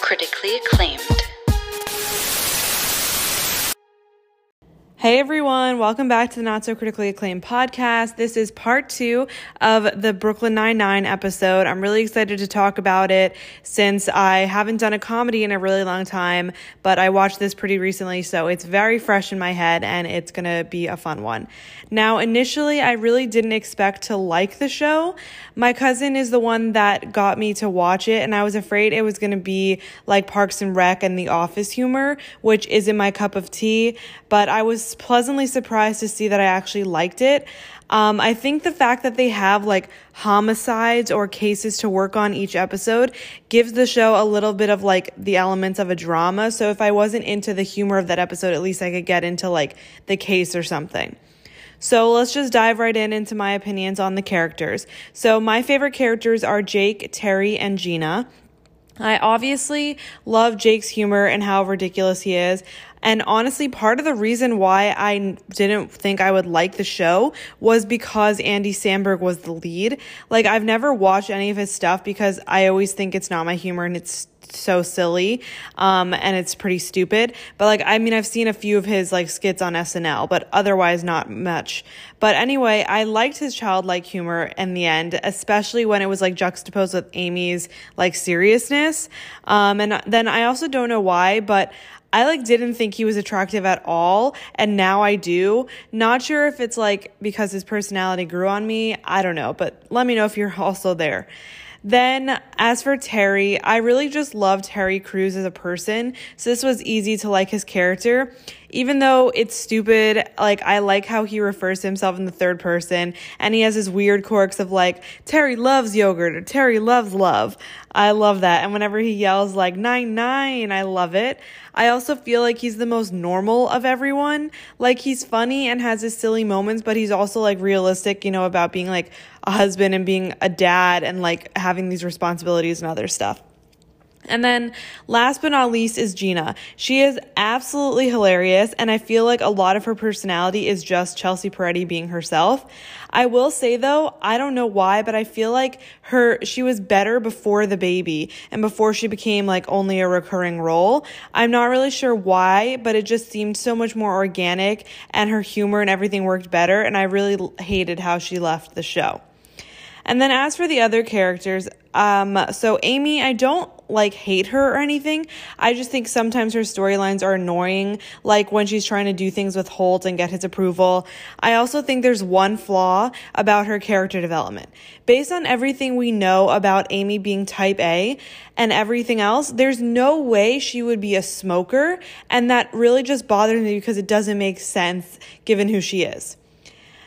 critically acclaimed. Hey everyone, welcome back to the Not So Critically Acclaimed podcast. This is part two of the Brooklyn Nine-Nine episode. I'm really excited to talk about it since I haven't done a comedy in a really long time, but I watched this pretty recently, so it's very fresh in my head and it's gonna be a fun one. Now, initially, I really didn't expect to like the show. My cousin is the one that got me to watch it, and I was afraid it was gonna be like Parks and Rec and The Office humor, which isn't my cup of tea, but I was pleasantly surprised to see that I actually liked it. Um, I think the fact that they have like homicides or cases to work on each episode gives the show a little bit of like the elements of a drama. So if I wasn't into the humor of that episode, at least I could get into like the case or something. So let's just dive right in into my opinions on the characters. So my favorite characters are Jake, Terry, and Gina. I obviously love Jake's humor and how ridiculous he is. And honestly, part of the reason why I didn't think I would like the show was because Andy Samberg was the lead. Like, I've never watched any of his stuff because I always think it's not my humor and it's so silly um and it's pretty stupid. But like i mean i've seen a few of his like skits on snl but otherwise not much. But anyway i liked his childlike humor in the end especially when it was like juxtaposed with amy's like seriousness. Um and then i also don't know why but I like didn't think he was attractive at all and now I do. Not sure if it's like because his personality grew on me. I don't know, but let me know if you're also there. Then, as for Terry, I really just loved Terry Crews as a person, so this was easy to like his character. Even though it's stupid, like I like how he refers to himself in the third person, and he has his weird quirks of like, Terry loves yogurt or Terry loves love. I love that. And whenever he yells like nine nine, I love it. I also feel like he's the most normal of everyone. Like he's funny and has his silly moments, but he's also like realistic, you know, about being like a husband and being a dad and like having these responsibilities and other stuff. And then last but not least is Gina. She is absolutely hilarious, and I feel like a lot of her personality is just Chelsea Peretti being herself. I will say though, I don't know why, but I feel like her, she was better before the baby and before she became like only a recurring role. I'm not really sure why, but it just seemed so much more organic and her humor and everything worked better, and I really hated how she left the show. And then as for the other characters, um, so Amy, I don't like hate her or anything. I just think sometimes her storylines are annoying, like when she's trying to do things with Holt and get his approval. I also think there's one flaw about her character development. Based on everything we know about Amy being type A and everything else, there's no way she would be a smoker, and that really just bothers me because it doesn't make sense given who she is.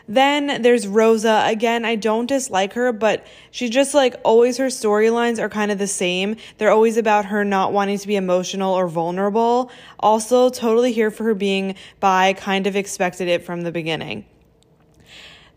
Then there's Rosa. Again, I don't dislike her, but she's just like always her storylines are kind of the same. They're always about her not wanting to be emotional or vulnerable. Also, totally here for her being bi, kind of expected it from the beginning.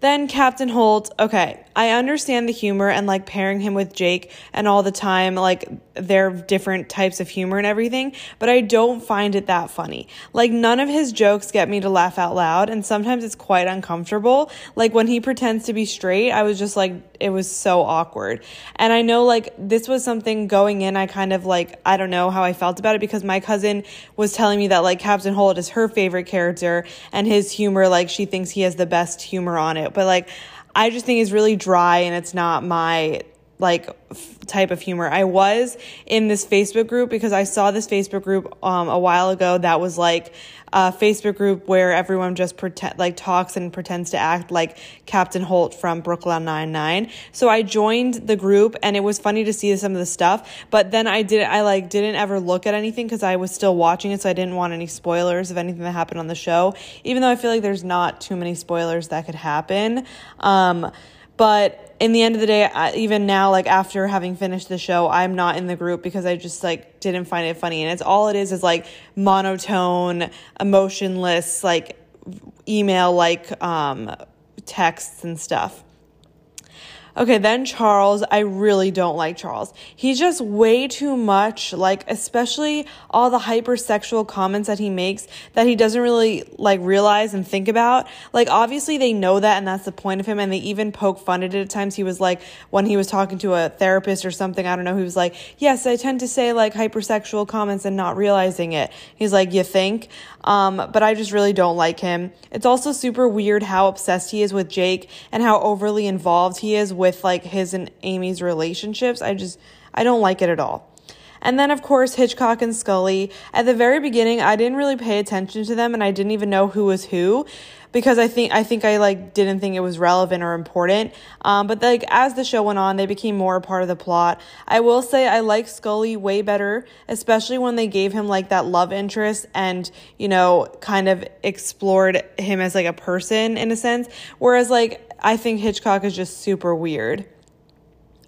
Then Captain Holt, okay, I understand the humor and like pairing him with Jake and all the time, like they're different types of humor and everything, but I don't find it that funny. Like none of his jokes get me to laugh out loud, and sometimes it's quite uncomfortable. Like when he pretends to be straight, I was just like, it was so awkward. And I know like this was something going in, I kind of like, I don't know how I felt about it because my cousin was telling me that like Captain Holt is her favorite character and his humor, like she thinks he has the best humor on it but like I just think it's really dry and it's not my like f- type of humor. I was in this Facebook group because I saw this Facebook group um, a while ago that was like a Facebook group where everyone just pretend like talks and pretends to act like Captain Holt from Brooklyn Nine Nine. So I joined the group and it was funny to see some of the stuff. But then I didn't I like didn't ever look at anything because I was still watching it, so I didn't want any spoilers of anything that happened on the show. Even though I feel like there's not too many spoilers that could happen. Um, but in the end of the day, I, even now, like after having finished the show, I'm not in the group because I just like didn't find it funny. And it's all it is is like monotone, emotionless, like email like um, texts and stuff. Okay, then Charles, I really don't like Charles. He's just way too much, like, especially all the hypersexual comments that he makes that he doesn't really, like, realize and think about. Like, obviously they know that and that's the point of him, and they even poke fun at it at times. He was like, when he was talking to a therapist or something, I don't know, he was like, yes, I tend to say, like, hypersexual comments and not realizing it. He's like, you think? Um, but I just really don't like him. It's also super weird how obsessed he is with Jake and how overly involved he is with like his and Amy's relationships. I just, I don't like it at all. And then, of course, Hitchcock and Scully. At the very beginning, I didn't really pay attention to them and I didn't even know who was who because I think I think I like didn't think it was relevant or important. Um, but like as the show went on, they became more a part of the plot. I will say I like Scully way better, especially when they gave him like that love interest and you know kind of explored him as like a person in a sense. Whereas like I think Hitchcock is just super weird.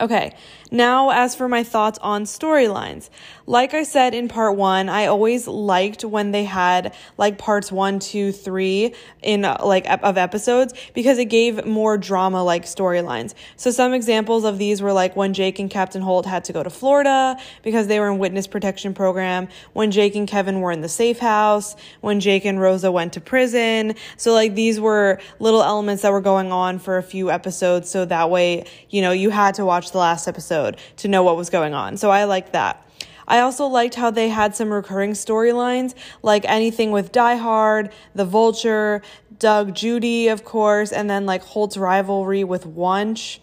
Okay, now as for my thoughts on storylines. Like I said in part one, I always liked when they had like parts one, two, three in like of episodes because it gave more drama like storylines. So some examples of these were like when Jake and Captain Holt had to go to Florida because they were in witness protection program, when Jake and Kevin were in the safe house, when Jake and Rosa went to prison. So like these were little elements that were going on for a few episodes so that way, you know, you had to watch the last episode to know what was going on. So I liked that. I also liked how they had some recurring storylines, like anything with Die Hard, The Vulture, Doug Judy, of course, and then like Holt's rivalry with Wuntch.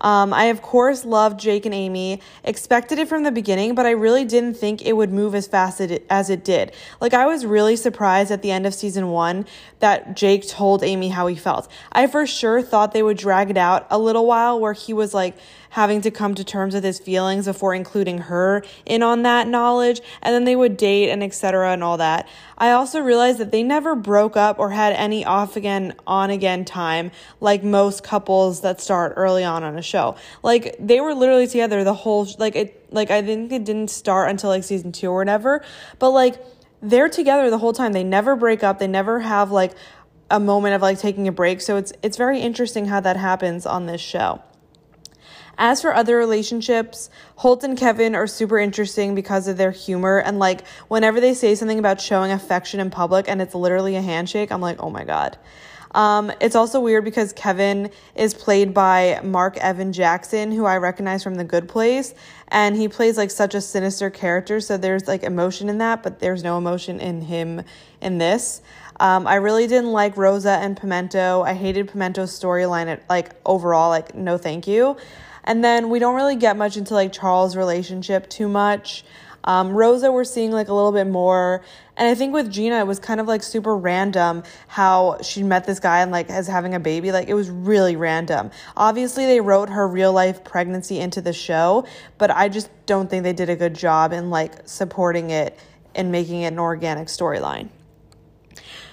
Um, I, of course, loved Jake and Amy, expected it from the beginning, but I really didn't think it would move as fast as it did. Like, I was really surprised at the end of season one that Jake told Amy how he felt. I for sure thought they would drag it out a little while where he was like, having to come to terms with his feelings before including her in on that knowledge and then they would date and etc and all that. I also realized that they never broke up or had any off again on again time like most couples that start early on on a show. Like they were literally together the whole like it like i think it didn't start until like season two or whatever but like they're together the whole time. They never break up. They never have like a moment of like taking a break. So it's it's very interesting how that happens on this show as for other relationships, Holt and Kevin are super interesting because of their humor. And like, whenever they say something about showing affection in public and it's literally a handshake, I'm like, oh my God. Um, it's also weird because Kevin is played by Mark Evan Jackson, who I recognize from The Good Place, and he plays like such a sinister character. So there's like emotion in that, but there's no emotion in him in this. Um, I really didn't like Rosa and Pimento. I hated Pimento's storyline. Like overall, like no, thank you. And then we don't really get much into like Charles' relationship too much. Um, Rosa, we're seeing like a little bit more. And I think with Gina, it was kind of like super random how she met this guy and like as having a baby. Like it was really random. Obviously, they wrote her real life pregnancy into the show, but I just don't think they did a good job in like supporting it and making it an organic storyline.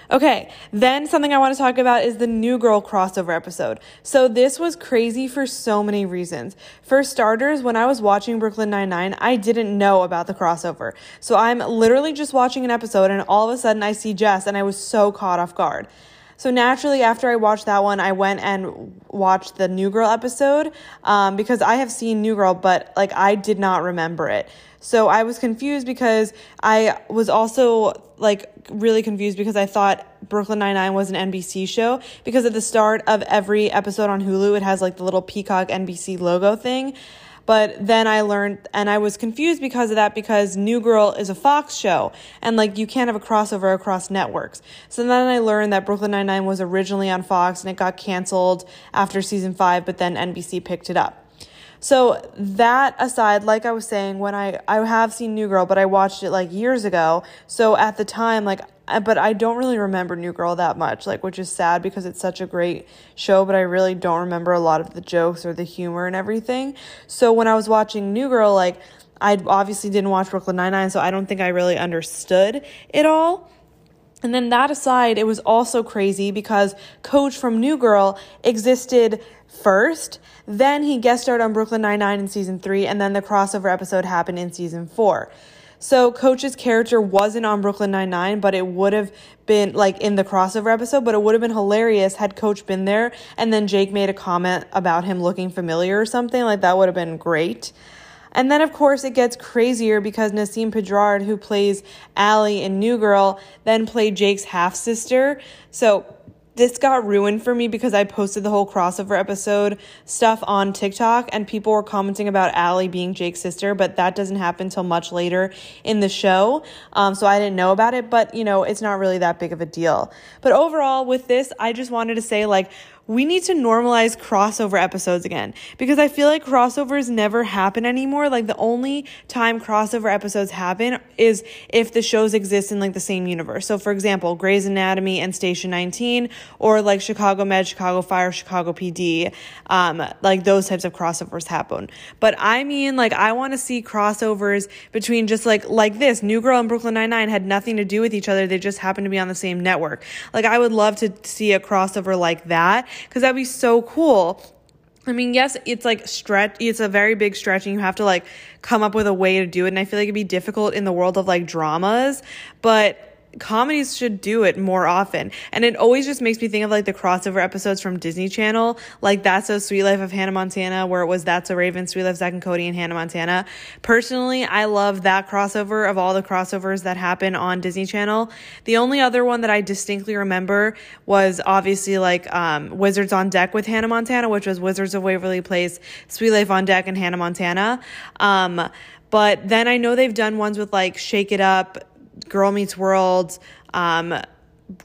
Okay, then something I want to talk about is the New Girl crossover episode. So this was crazy for so many reasons. For starters, when I was watching Brooklyn Nine-Nine, I didn't know about the crossover. So I'm literally just watching an episode and all of a sudden I see Jess and I was so caught off guard. So naturally, after I watched that one, I went and watched the New Girl episode um, because I have seen New Girl, but like I did not remember it. So I was confused because I was also like really confused because I thought Brooklyn Nine-Nine was an NBC show because at the start of every episode on Hulu, it has like the little peacock NBC logo thing. But then I learned, and I was confused because of that because New Girl is a Fox show, and like you can't have a crossover across networks. So then I learned that Brooklyn Nine-Nine was originally on Fox and it got canceled after season five, but then NBC picked it up. So that aside, like I was saying, when I I have seen New Girl, but I watched it like years ago. So at the time, like, but I don't really remember New Girl that much, like, which is sad because it's such a great show. But I really don't remember a lot of the jokes or the humor and everything. So when I was watching New Girl, like, I obviously didn't watch Brooklyn Nine Nine, so I don't think I really understood it all. And then that aside, it was also crazy because Coach from New Girl existed first. Then he guest starred on Brooklyn Nine-Nine in season three, and then the crossover episode happened in season four. So Coach's character wasn't on Brooklyn Nine-Nine, but it would have been like in the crossover episode, but it would have been hilarious had Coach been there and then Jake made a comment about him looking familiar or something. Like that would have been great. And then, of course, it gets crazier because Nasim Pedrad, who plays Allie in New Girl, then played Jake's half sister. So this got ruined for me because I posted the whole crossover episode stuff on TikTok and people were commenting about Allie being Jake's sister, but that doesn't happen until much later in the show. Um, so I didn't know about it, but you know, it's not really that big of a deal. But overall, with this, I just wanted to say, like, we need to normalize crossover episodes again because I feel like crossovers never happen anymore. Like the only time crossover episodes happen is if the shows exist in like the same universe. So for example, Grey's Anatomy and Station 19 or like Chicago Med, Chicago Fire, Chicago PD, um, like those types of crossovers happen. But I mean, like I want to see crossovers between just like, like this, New Girl and Brooklyn Nine-Nine had nothing to do with each other. They just happened to be on the same network. Like I would love to see a crossover like that because that'd be so cool. I mean, yes, it's like stretch, it's a very big stretch and you have to like come up with a way to do it. And I feel like it'd be difficult in the world of like dramas, but comedies should do it more often. And it always just makes me think of like the crossover episodes from Disney Channel, like That's So Suite Life of Hannah Montana, where it was That's a Raven, Suite Life, Zack and Cody, and Hannah Montana. Personally, I love that crossover of all the crossovers that happen on Disney Channel. The only other one that I distinctly remember was obviously like um, Wizards on Deck with Hannah Montana, which was Wizards of Waverly Place, Suite Life on Deck, and Hannah Montana. Um, but then I know they've done ones with like Shake It Up, Girl Meets World, um,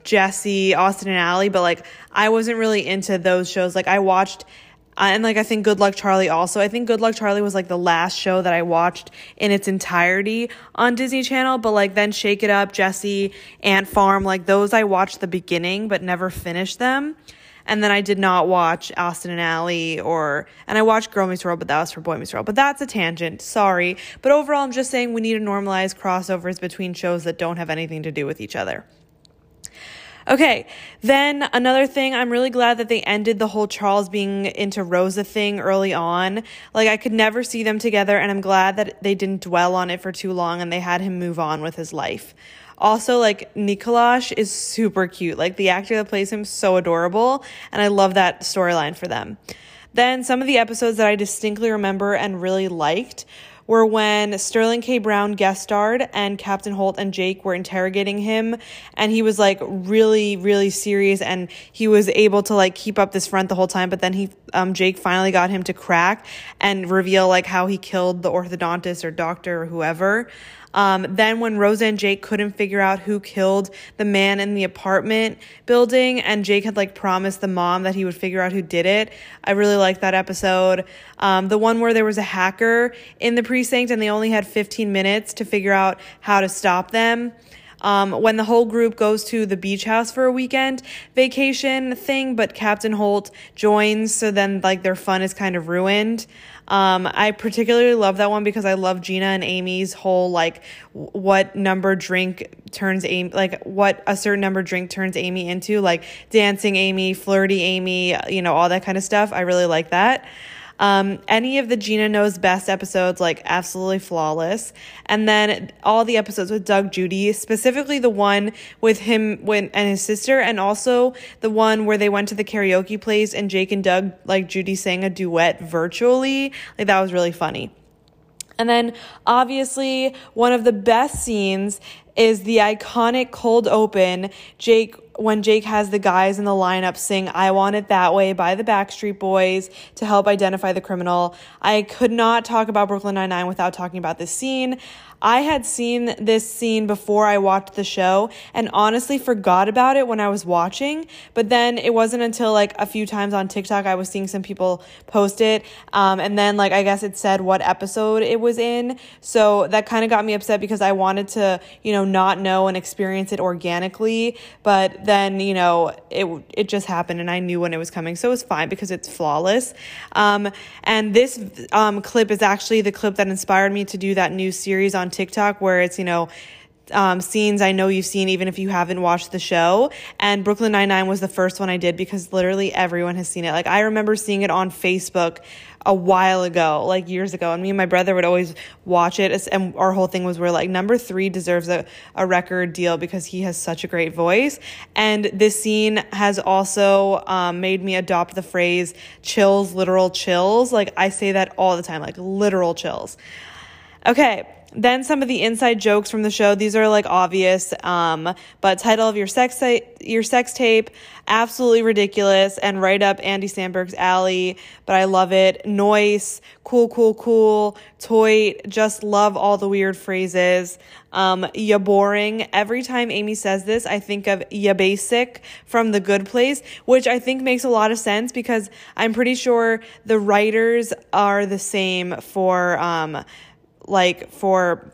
Jessie, Austin and Ally, but like I wasn't really into those shows. Like I watched uh, and like I think Good Luck Charlie also. I think Good Luck Charlie was like the last show that I watched in its entirety on Disney Channel, but like then Shake It Up, Jessie, Ant Farm, like those I watched the beginning but never finished them. And then I did not watch Austin and Ally or, and I watched Girl Meets World, but that was for Boy Meets World. But that's a tangent. Sorry. But overall, I'm just saying we need to normalize crossovers between shows that don't have anything to do with each other. Okay, then another thing, I'm really glad that they ended the whole Charles being into Rosa thing early on. Like, I could never see them together, and I'm glad that they didn't dwell on it for too long and they had him move on with his life. Also, like Nikolaj is super cute. Like the actor that plays him, so adorable, and I love that storyline for them. Then some of the episodes that I distinctly remember and really liked were when Sterling K. Brown guest starred and Captain Holt and Jake were interrogating him and he was like really really serious and he was able to like keep up this front the whole time but then he um Jake finally got him to crack and reveal like how he killed the orthodontist or doctor or whoever. Um, then when Rosa and Jake couldn't figure out who killed the man in the apartment building, and Jake had like promised the mom that he would figure out who did it, I really liked that episode. Um, the one where there was a hacker in the precinct and they only had 15 minutes to figure out how to stop them. Um, when the whole group goes to the beach house for a weekend vacation thing, but Captain Holt joins, so then like their fun is kind of ruined. Um, I particularly love that one because I love Gina and Amy's whole like what number drink turns Amy like what a certain number drink turns Amy into like dancing Amy, flirty Amy, you know all that kind of stuff. I really like that. Um, any of the Gina Knows Best episodes, like absolutely flawless. And then all the episodes with Doug Judy, specifically the one with him when, and his sister, and also the one where they went to the karaoke place and Jake and Doug, like Judy sang a duet virtually. Like that was really funny. And then obviously one of the best scenes is the iconic cold open. Jake when Jake has the guys in the lineup sing I Want It That Way by the Backstreet Boys to help identify the criminal. I could not talk about Brooklyn Nine-Nine without talking about this scene. I had seen this scene before I watched the show and honestly forgot about it when I was watching. But then it wasn't until like a few times on TikTok I was seeing some people post it. Um, and then like I guess it said what episode it was in. So that kind of got me upset because I wanted to, you know, not know and experience it organically. But then, you know, it, it just happened and I knew when it was coming. So it was fine because it's flawless. Um, and this um, clip is actually the clip that inspired me to do that new series on TikTok where it's, you know, um, scenes I know you've seen even if you haven't watched the show. And Brooklyn Nine-Nine was the first one I did because literally everyone has seen it. Like I remember seeing it on Facebook a while ago, like years ago. And me and my brother would always watch it. And our whole thing was we're like, number three deserves a, a record deal because he has such a great voice. And this scene has also um, made me adopt the phrase chills, literal chills. Like I say that all the time, like literal chills. Okay then some of the inside jokes from the show. These are like obvious, um, but title of your sex your sex tape, absolutely ridiculous and right up Andy Samberg's alley. But I love it. Noice, cool, cool, cool. Toy, just love all the weird phrases. Um, ya boring. Every time Amy says this, I think of ya basic from The Good Place, which I think makes a lot of sense because I'm pretty sure the writers are the same for. Um, like for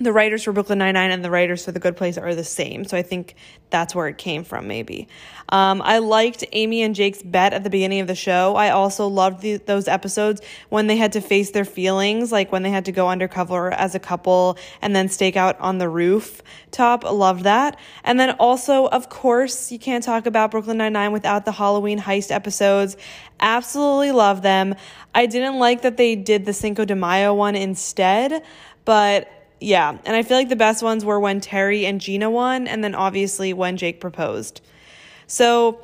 the writers for Brooklyn Nine Nine and the writers for The Good Place are the same. So I think that's where it came from, maybe. Um, I liked Amy and Jake's bet at the beginning of the show. I also loved the, those episodes when they had to face their feelings, like when they had to go undercover as a couple and then stake out on the roof top. Loved that. And then also, of course, you can't talk about Brooklyn Nine Nine without the Halloween heist episodes. Absolutely love them. I didn't like that they did the Cinco de Mayo one instead, but yeah, and I feel like the best ones were when Terry and Gina won, and then obviously when Jake proposed. So,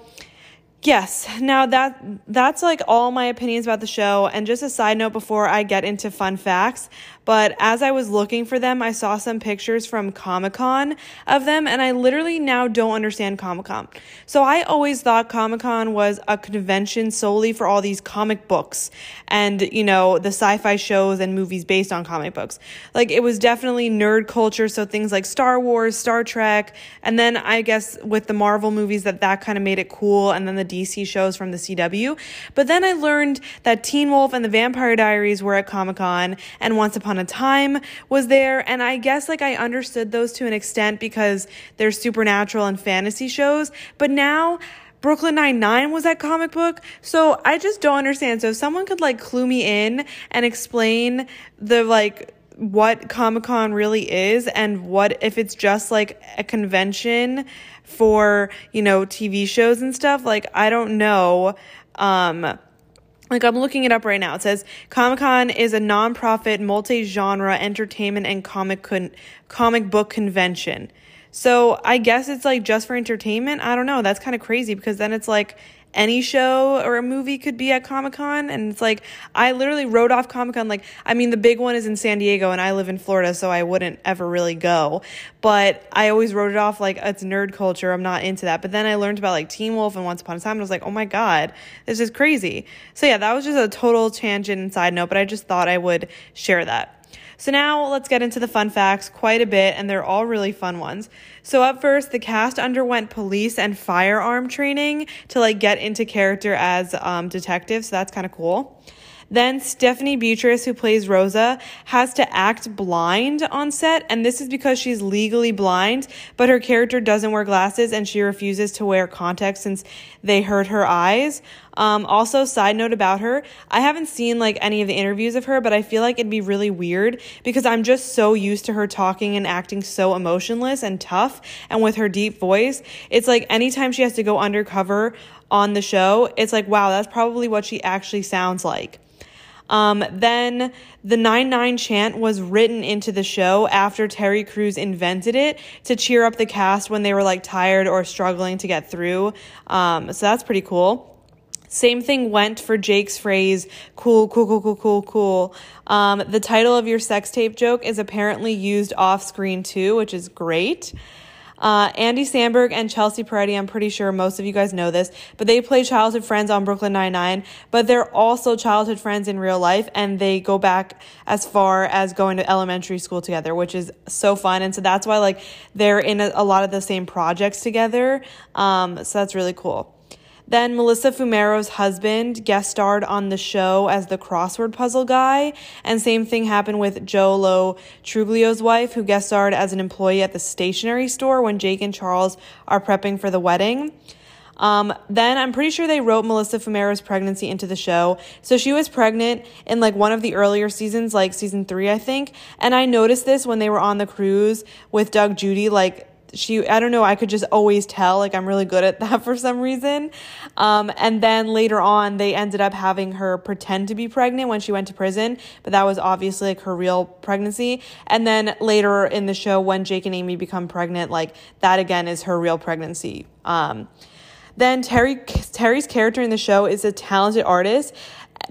yes, now that that's like all my opinions about the show. And just a side note before I get into fun facts, but as I was looking for them, I saw some pictures from Comic Con of them, and I literally now don't understand Comic Con. So I always thought Comic Con was a convention solely for all these comic books and, you know, the sci fi shows and movies based on comic books. Like it was definitely nerd culture, so things like Star Wars, Star Trek, and then I guess with the Marvel movies that that kind of made it cool, and then the DC shows from the CW. But then I learned that Teen Wolf and the Vampire Diaries were at Comic Con, and Once Upon a Time was there. And I guess like I understood those to an extent because they're supernatural and fantasy shows. But now, Brooklyn Nine-Nine was that comic book. So I just don't understand. So if someone could like clue me in and explain the like what Comic Con really is and what if it's just like a convention for, you know, TV shows and stuff. Like, I don't know. Um, like I'm looking it up right now. It says Comic Con is a nonprofit, multi-genre entertainment and comic con- comic book convention. So I guess it's like just for entertainment. I don't know. That's kind of crazy because then it's like any show or a movie could be at Comic Con. And it's like, I literally wrote off Comic Con. Like, I mean, the big one is in San Diego and I live in Florida, so I wouldn't ever really go. But I always wrote it off like it's nerd culture. I'm not into that. But then I learned about like Teen Wolf and Once Upon a Time and I was like, oh my God, this is crazy. So yeah, that was just a total tangent and side note, but I just thought I would share that. So now let's get into the fun facts quite a bit, and they're all really fun ones. So up first, the cast underwent police and firearm training to like get into character as um, detectives. So that's kind of cool. Then Stephanie Beatriz, who plays Rosa, has to act blind on set, and this is because she's legally blind, but her character doesn't wear glasses and she refuses to wear contacts since they hurt her eyes. Um, also, side note about her, I haven't seen like any of the interviews of her, but I feel like it'd be really weird because I'm just so used to her talking and acting so emotionless and tough, and with her deep voice, it's like anytime she has to go undercover on the show, it's like, wow, that's probably what she actually sounds like. Um, then the 9 9 chant was written into the show after Terry Crews invented it to cheer up the cast when they were like tired or struggling to get through. Um, so that's pretty cool. Same thing went for Jake's phrase, cool, cool, cool, cool, cool, cool. Um, the title of your sex tape joke is apparently used off screen too, which is great. Uh, Andy Samberg and Chelsea Peretti, I'm pretty sure most of you guys know this, but they play childhood friends on Brooklyn Nine-Nine, but they're also childhood friends in real life and they go back as far as going to elementary school together, which is so fun. And so that's why like they're in a, a lot of the same projects together. Um, so that's really cool. Then Melissa Fumero's husband guest starred on the show as the crossword puzzle guy. And same thing happened with Joe Lo Truglio's wife, who guest starred as an employee at the stationery store when Jake and Charles are prepping for the wedding. Um, then I'm pretty sure they wrote Melissa Fumero's pregnancy into the show. So she was pregnant in like one of the earlier seasons, like season three, I think. And I noticed this when they were on the cruise with Doug Judy, like she i don't know i could just always tell like i'm really good at that for some reason. Um, and then later on they ended up having her pretend to be pregnant when she went to prison but that was obviously like her real pregnancy. And then later in the show when jake and amy become pregnant like that again is her real pregnancy. Um, then Terry Terry's character in the show is a talented artist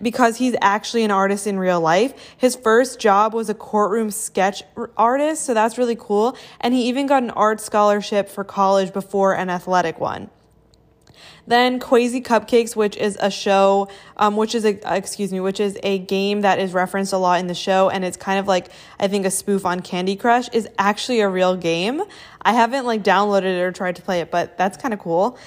because he's actually an artist in real life. His first job was a courtroom sketch artist, so that's really cool. And he even got an art scholarship for college before an athletic one. Then Kwazy Cupcakes, which is a show, um, which is a excuse me, which is a game that is referenced a lot in the show, and it's kind of like I think a spoof on Candy Crush, is actually a real game. I haven't like downloaded it or tried to play it, but that's kind of cool.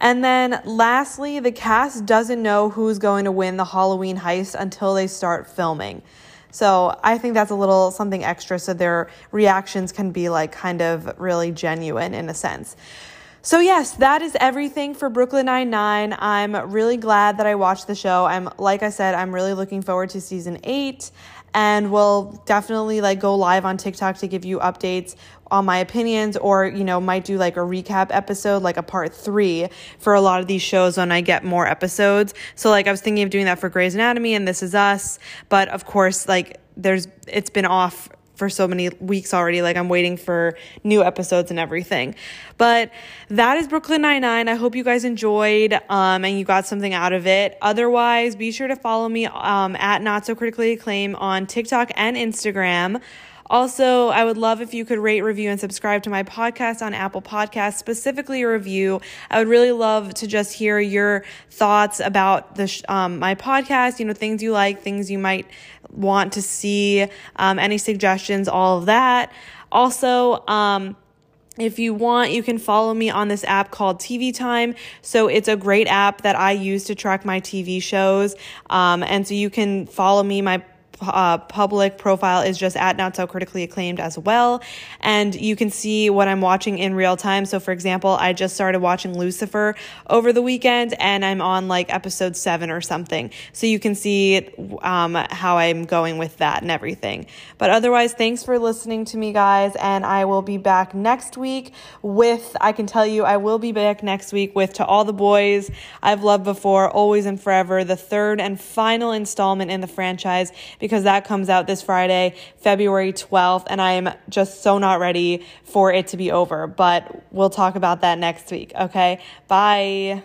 And then lastly, the cast doesn't know who's going to win the Halloween heist until they start filming. So I think that's a little something extra so their reactions can be like kind of really genuine in a sense. So yes, that is everything for Brooklyn Nine-Nine. I'm really glad that I watched the show. I'm like I said, I'm really looking forward to season 8 and we'll definitely like go live on TikTok to give you updates on my opinions or you know might do like a recap episode like a part 3 for a lot of these shows when I get more episodes. So like I was thinking of doing that for Grey's Anatomy and This Is Us, but of course like there's it's been off for so many weeks already. Like I'm waiting for new episodes and everything. But that is Brooklyn Nine Nine. I hope you guys enjoyed um, and you got something out of it. Otherwise, be sure to follow me um, at Not So Critically Acclaimed on TikTok and Instagram. Also, I would love if you could rate, review, and subscribe to my podcast on Apple Podcasts, specifically a review. I would really love to just hear your thoughts about the sh- um, my podcast. You know, things you like, things you might want to see, um, any suggestions, all of that. Also, um, if you want, you can follow me on this app called TV Time. So it's a great app that I use to track my TV shows. Um, and so you can follow me. My uh, public profile is just at not so critically acclaimed as well. And you can see what I'm watching in real time. So, for example, I just started watching Lucifer over the weekend and I'm on like episode seven or something. So you can see um, how I'm going with that and everything. But otherwise, thanks for listening to me, guys. And I will be back next week with, I can tell you, I will be back next week with To All the Boys I've Loved Before, Always and Forever, the third and final installment in the franchise because that comes out this Friday, February 12th, and I'm just so not ready for it to be over. But we'll talk about that next week, okay? Bye.